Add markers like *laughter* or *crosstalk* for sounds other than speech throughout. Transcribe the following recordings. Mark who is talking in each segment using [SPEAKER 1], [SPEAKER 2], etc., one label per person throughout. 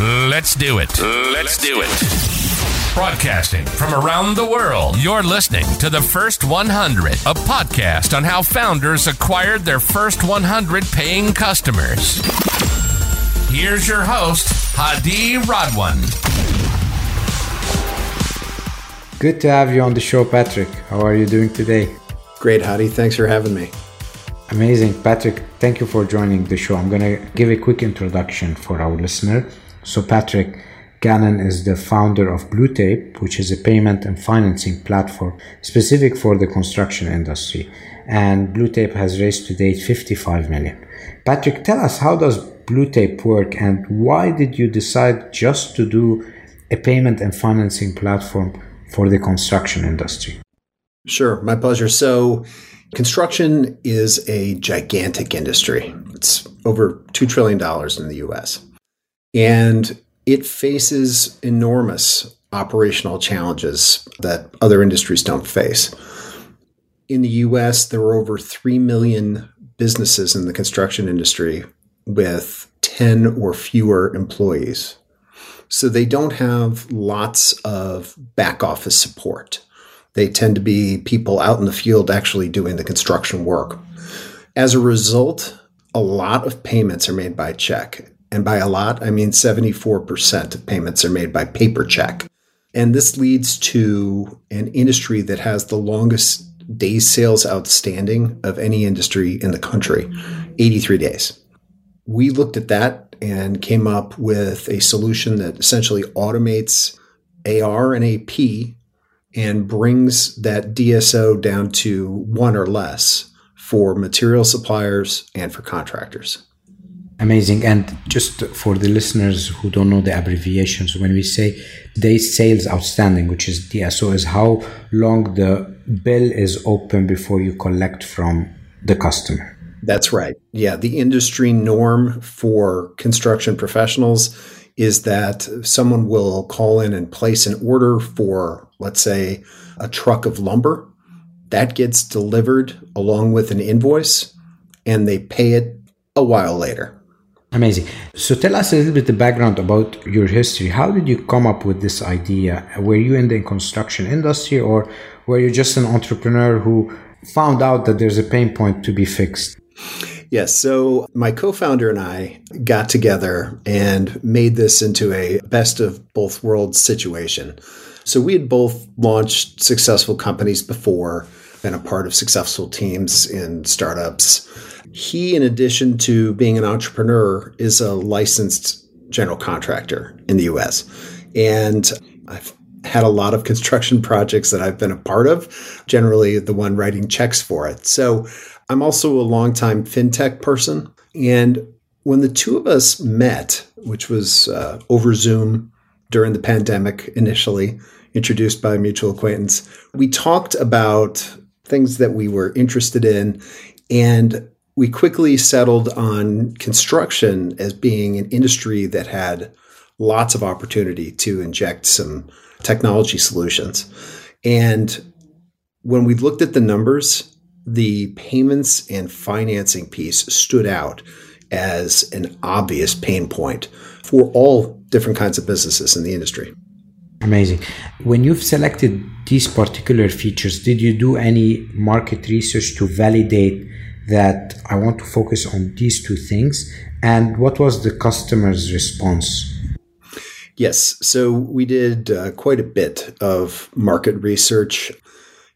[SPEAKER 1] Let's do it. Let's do it. Broadcasting from around the world, you're listening to the First 100, a podcast on how founders acquired their first 100 paying customers. Here's your host, Hadi Radwan.
[SPEAKER 2] Good to have you on the show, Patrick. How are you doing today?
[SPEAKER 3] Great, Hadi. Thanks for having me.
[SPEAKER 2] Amazing. Patrick, thank you for joining the show. I'm going to give a quick introduction for our listener. So, Patrick Gannon is the founder of BlueTape, which is a payment and financing platform specific for the construction industry. And BlueTape has raised to date 55 million. Patrick, tell us how does BlueTape work and why did you decide just to do a payment and financing platform for the construction industry?
[SPEAKER 3] Sure, my pleasure. So, Construction is a gigantic industry. It's over $2 trillion in the US. And it faces enormous operational challenges that other industries don't face. In the US, there are over 3 million businesses in the construction industry with 10 or fewer employees. So they don't have lots of back office support. They tend to be people out in the field actually doing the construction work. As a result, a lot of payments are made by check. And by a lot, I mean 74% of payments are made by paper check. And this leads to an industry that has the longest days sales outstanding of any industry in the country 83 days. We looked at that and came up with a solution that essentially automates AR and AP and brings that DSO down to one or less for material suppliers and for contractors.
[SPEAKER 2] Amazing. And just for the listeners who don't know the abbreviations, when we say days sales outstanding, which is DSO, is how long the bill is open before you collect from the customer.
[SPEAKER 3] That's right. Yeah. The industry norm for construction professionals is that someone will call in and place an order for, let's say, a truck of lumber. That gets delivered along with an invoice, and they pay it a while later.
[SPEAKER 2] Amazing. So tell us a little bit the background about your history. How did you come up with this idea? Were you in the construction industry or were you just an entrepreneur who found out that there's a pain point to be fixed?
[SPEAKER 3] Yes. So my co founder and I got together and made this into a best of both worlds situation. So we had both launched successful companies before, been a part of successful teams in startups. He, in addition to being an entrepreneur, is a licensed general contractor in the US. And I've had a lot of construction *laughs* projects that I've been a part of, generally the one writing checks for it. So I'm also a longtime fintech person. And when the two of us met, which was uh, over Zoom during the pandemic initially, introduced by a mutual acquaintance, we talked about things that we were interested in. And we quickly settled on construction as being an industry that had lots of opportunity to inject some technology solutions. And when we looked at the numbers, the payments and financing piece stood out as an obvious pain point for all different kinds of businesses in the industry.
[SPEAKER 2] Amazing. When you've selected these particular features, did you do any market research to validate that I want to focus on these two things? And what was the customer's response?
[SPEAKER 3] Yes. So we did uh, quite a bit of market research.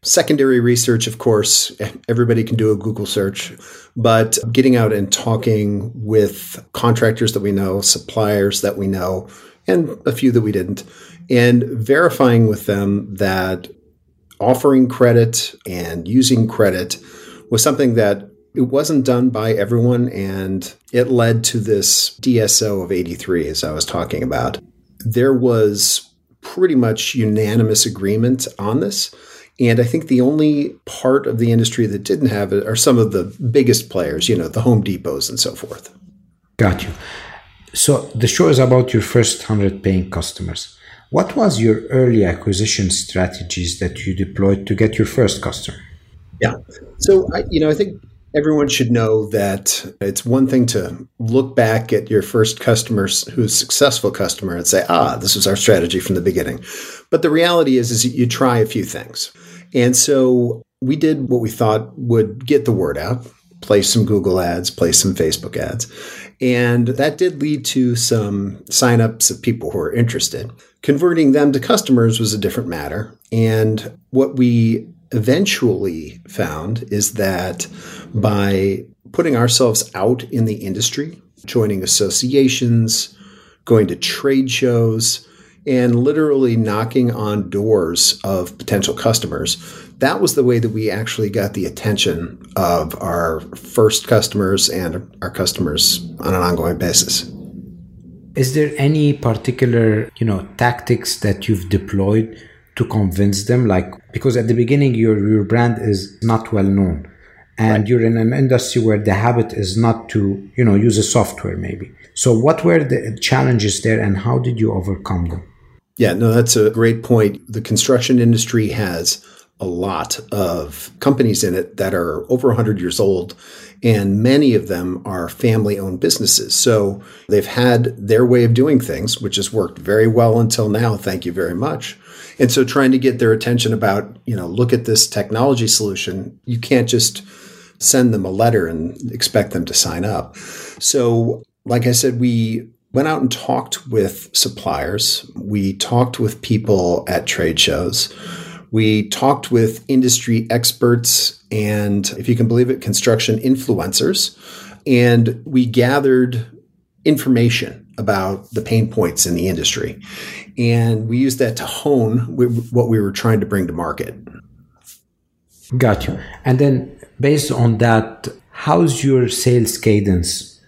[SPEAKER 3] Secondary research, of course, everybody can do a Google search, but getting out and talking with contractors that we know, suppliers that we know, and a few that we didn't, and verifying with them that offering credit and using credit was something that it wasn't done by everyone, and it led to this DSO of 83, as I was talking about. There was pretty much unanimous agreement on this and I think the only part of the industry that didn't have it are some of the biggest players, you know, the Home Depots and so forth.
[SPEAKER 2] Got you. So the show is about your first 100 paying customers. What was your early acquisition strategies that you deployed to get your first customer?
[SPEAKER 3] Yeah. So, I, you know, I think everyone should know that it's one thing to look back at your first customers who's successful customer and say, ah, this was our strategy from the beginning. But the reality is, is you try a few things. And so we did what we thought would get the word out, place some Google ads, place some Facebook ads. And that did lead to some signups of people who are interested. Converting them to customers was a different matter. And what we eventually found is that by putting ourselves out in the industry, joining associations, going to trade shows, and literally knocking on doors of potential customers, that was the way that we actually got the attention of our first customers and our customers on an ongoing basis.
[SPEAKER 2] Is there any particular, you know, tactics that you've deployed to convince them like because at the beginning your your brand is not well known. And right. you're in an industry where the habit is not to you know use a software maybe. So what were the challenges there and how did you overcome them?
[SPEAKER 3] Yeah no that's a great point. The construction industry has a lot of companies in it that are over 100 years old and many of them are family owned businesses. So they've had their way of doing things which has worked very well until now thank you very much and so trying to get their attention about, you know, look at this technology solution, you can't just send them a letter and expect them to sign up. So, like I said, we went out and talked with suppliers. We talked with people at trade shows. We talked with industry experts and, if you can believe it, construction influencers. And we gathered information about the pain points in the industry. And we used that to hone what we were trying to bring to market.
[SPEAKER 2] Got you. And then, based on that, how's your sales cadence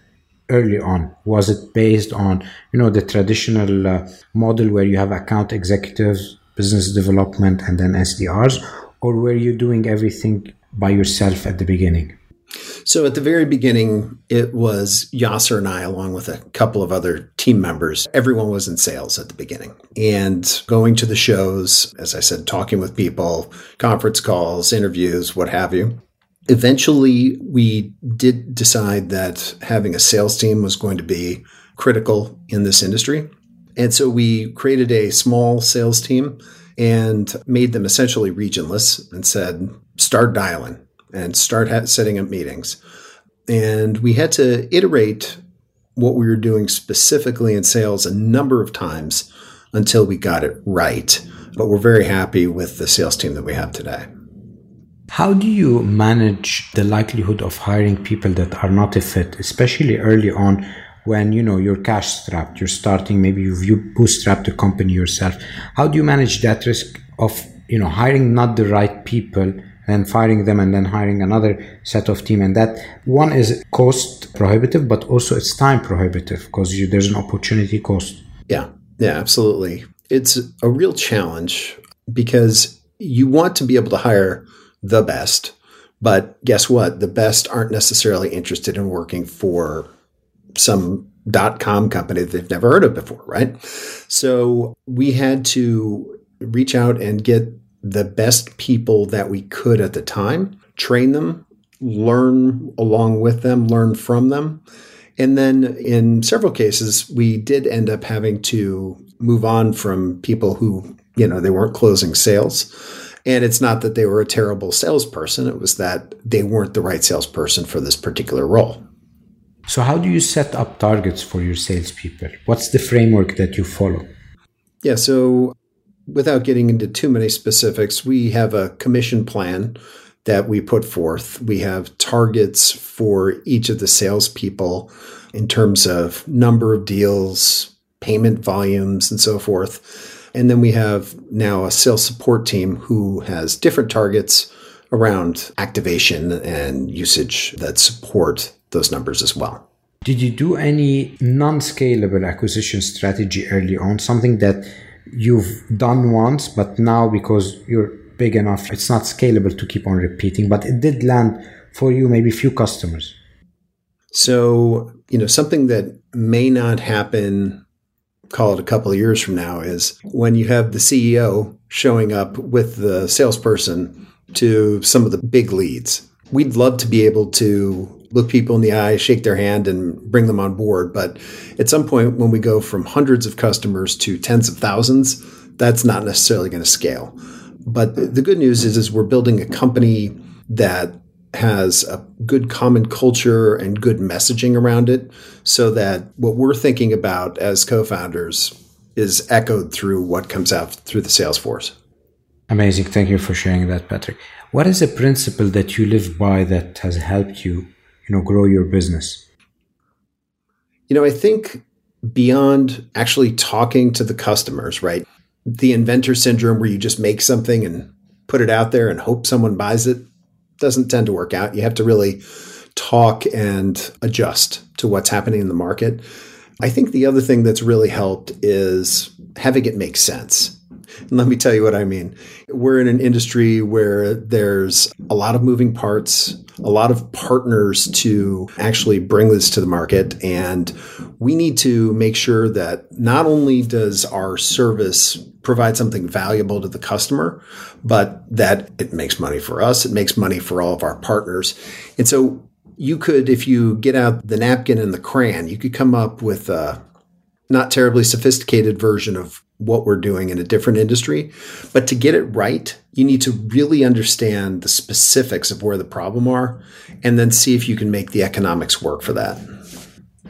[SPEAKER 2] early on? Was it based on you know the traditional uh, model where you have account executives, business development, and then SDRs, or were you doing everything by yourself at the beginning?
[SPEAKER 3] So at the very beginning, it was Yasser and I, along with a couple of other team members. Everyone was in sales at the beginning and going to the shows, as I said, talking with people, conference calls, interviews, what have you. Eventually, we did decide that having a sales team was going to be critical in this industry. And so we created a small sales team and made them essentially regionless and said, start dialing and start setting up meetings. And we had to iterate what we were doing specifically in sales a number of times until we got it right. But we're very happy with the sales team that we have today.
[SPEAKER 2] How do you manage the likelihood of hiring people that are not a fit, especially early on when you know you're cash strapped, you're starting, maybe you've bootstrapped the company yourself. How do you manage that risk of you know hiring not the right people then firing them and then hiring another set of team. And that one is cost prohibitive but also it's time prohibitive because there's an opportunity cost.
[SPEAKER 3] Yeah. Yeah absolutely. It's a real challenge because you want to be able to hire the best but guess what? The best aren't necessarily interested in working for some dot com company that they've never heard of before right? So we had to reach out and get the best people that we could at the time, train them, learn along with them, learn from them. And then in several cases, we did end up having to move on from people who, you know, they weren't closing sales. And it's not that they were a terrible salesperson, it was that they weren't the right salesperson for this particular role.
[SPEAKER 2] So, how do you set up targets for your salespeople? What's the framework that you follow?
[SPEAKER 3] Yeah, so without getting into too many specifics, we have a commission plan that we put forth. We have targets for each of the salespeople in terms of number of deals, payment volumes, and so forth. And then we have now a sales support team who has different targets around activation and usage that support those numbers as well.
[SPEAKER 2] Did you do any non scalable acquisition strategy early on? Something that you've done once, but now because you're big enough, it's not scalable to keep on repeating, but it did land for you maybe few customers.
[SPEAKER 3] So, you know, something that may not happen, call it a couple of years from now, is when you have the CEO showing up with the salesperson to some of the big leads. We'd love to be able to look people in the eye, shake their hand, and bring them on board. But at some point, when we go from hundreds of customers to tens of thousands, that's not necessarily going to scale. But the good news is, is we're building a company that has a good common culture and good messaging around it so that what we're thinking about as co-founders is echoed through what comes out through the sales force.
[SPEAKER 2] Amazing. Thank you for sharing that, Patrick. What is a principle that you live by that has helped you, you know, grow your business?
[SPEAKER 3] You know, I think beyond actually talking to the customers, right? The inventor syndrome where you just make something and put it out there and hope someone buys it doesn't tend to work out. You have to really talk and adjust to what's happening in the market. I think the other thing that's really helped is having it make sense. Let me tell you what I mean. We're in an industry where there's a lot of moving parts, a lot of partners to actually bring this to the market. And we need to make sure that not only does our service provide something valuable to the customer, but that it makes money for us, it makes money for all of our partners. And so you could, if you get out the napkin and the crayon, you could come up with a not terribly sophisticated version of what we're doing in a different industry. But to get it right, you need to really understand the specifics of where the problem are and then see if you can make the economics work for that.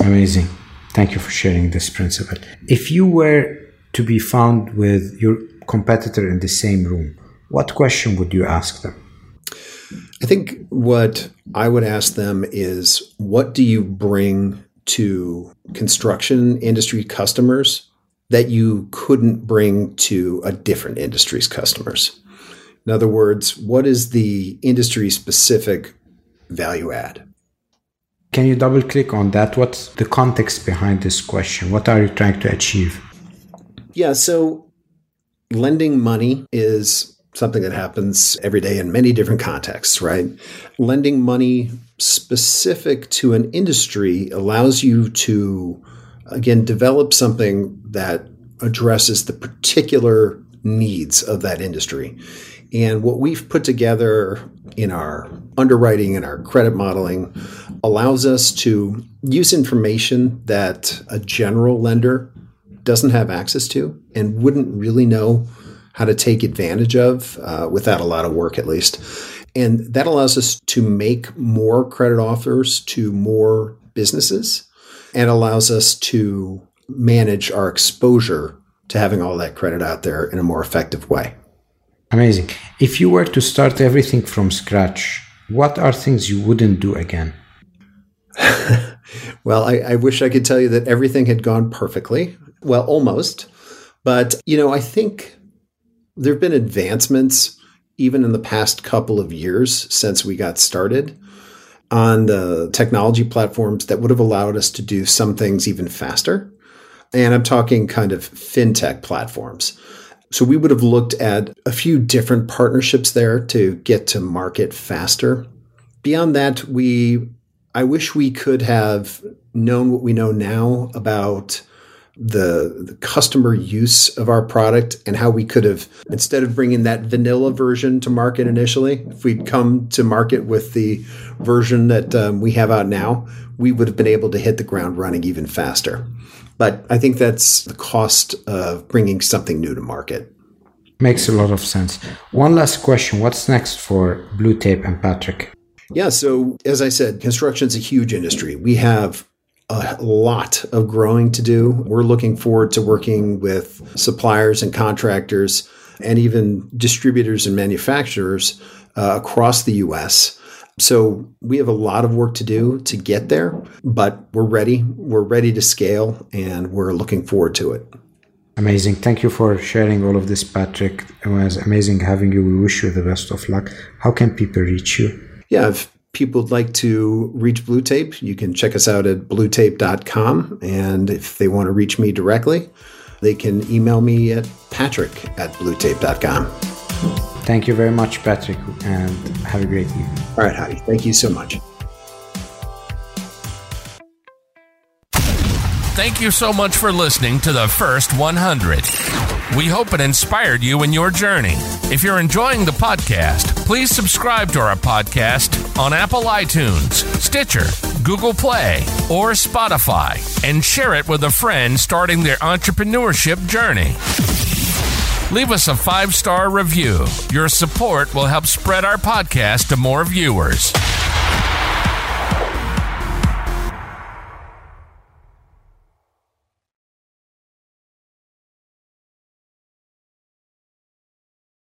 [SPEAKER 2] Amazing. Thank you for sharing this principle. If you were to be found with your competitor in the same room, what question would you ask them?
[SPEAKER 3] I think what I would ask them is what do you bring to construction industry customers that you couldn't bring to a different industry's customers. In other words, what is the industry specific value add?
[SPEAKER 2] Can you double click on that? What's the context behind this question? What are you trying to achieve?
[SPEAKER 3] Yeah, so lending money is something that happens every day in many different contexts, right? Lending money specific to an industry allows you to again, develop something that addresses the particular needs of that industry. And what we've put together in our underwriting and our credit modeling allows us to use information that a general lender doesn't have access to and wouldn't really know how to take advantage of uh, without a lot of work, at least. And that allows us to make more credit offers to more businesses and allows us to manage our exposure to having all that credit out there in a more effective way.
[SPEAKER 2] Amazing. If you were to start everything from scratch, what are things you wouldn't do again? *laughs*
[SPEAKER 3] well, I, I, wish I could tell you that everything had gone perfectly. Well, almost. But, you know, I think there have been advancements even in the past couple of years since we got started on the technology platforms that would have allowed us to do some things even faster. And I'm talking kind of fintech platforms. So we would have looked at a few different partnerships there to get to market faster. Beyond that, we I wish we could have known what we know now about the, the, customer use of our product and how we could have instead of bringing that vanilla version to market initially if we'd come to market with the version that um, we have out now we would have been able to hit the ground running even faster. But i think that's the cost of bringing something new to market.
[SPEAKER 2] Makes a lot of sense. One last question. What's next for blue tape and patrick?
[SPEAKER 3] Yeah so as i said construction is a huge industry. We have a lot of growing to do. We're looking forward to working with suppliers and contractors and even distributors and manufacturers uh, across the US. So we have a lot of work to do to get there, but we're ready. We're ready to scale and we're looking forward to it.
[SPEAKER 2] Amazing. Thank you for sharing all of this, Patrick. It was amazing having you. We wish you the best of luck. How can people reach you?
[SPEAKER 3] Yeah, if people would like to reach BlueTape, you can check us out at bluetape.com. And if they want to reach me directly, they can email me at patrick at bluetape.com.
[SPEAKER 2] Thank you very much, Patrick, and have a great evening.
[SPEAKER 3] All right, Hadi. Thank you so much.
[SPEAKER 1] Thank you so much for listening to the first 100. We hope it inspired you in your journey. If you're enjoying the podcast, please subscribe to our podcast on Apple iTunes, Stitcher, Google Play, or Spotify and share it with a friend starting their entrepreneurship journey. Leave us a five star review. Your support will help spread our podcast to more viewers.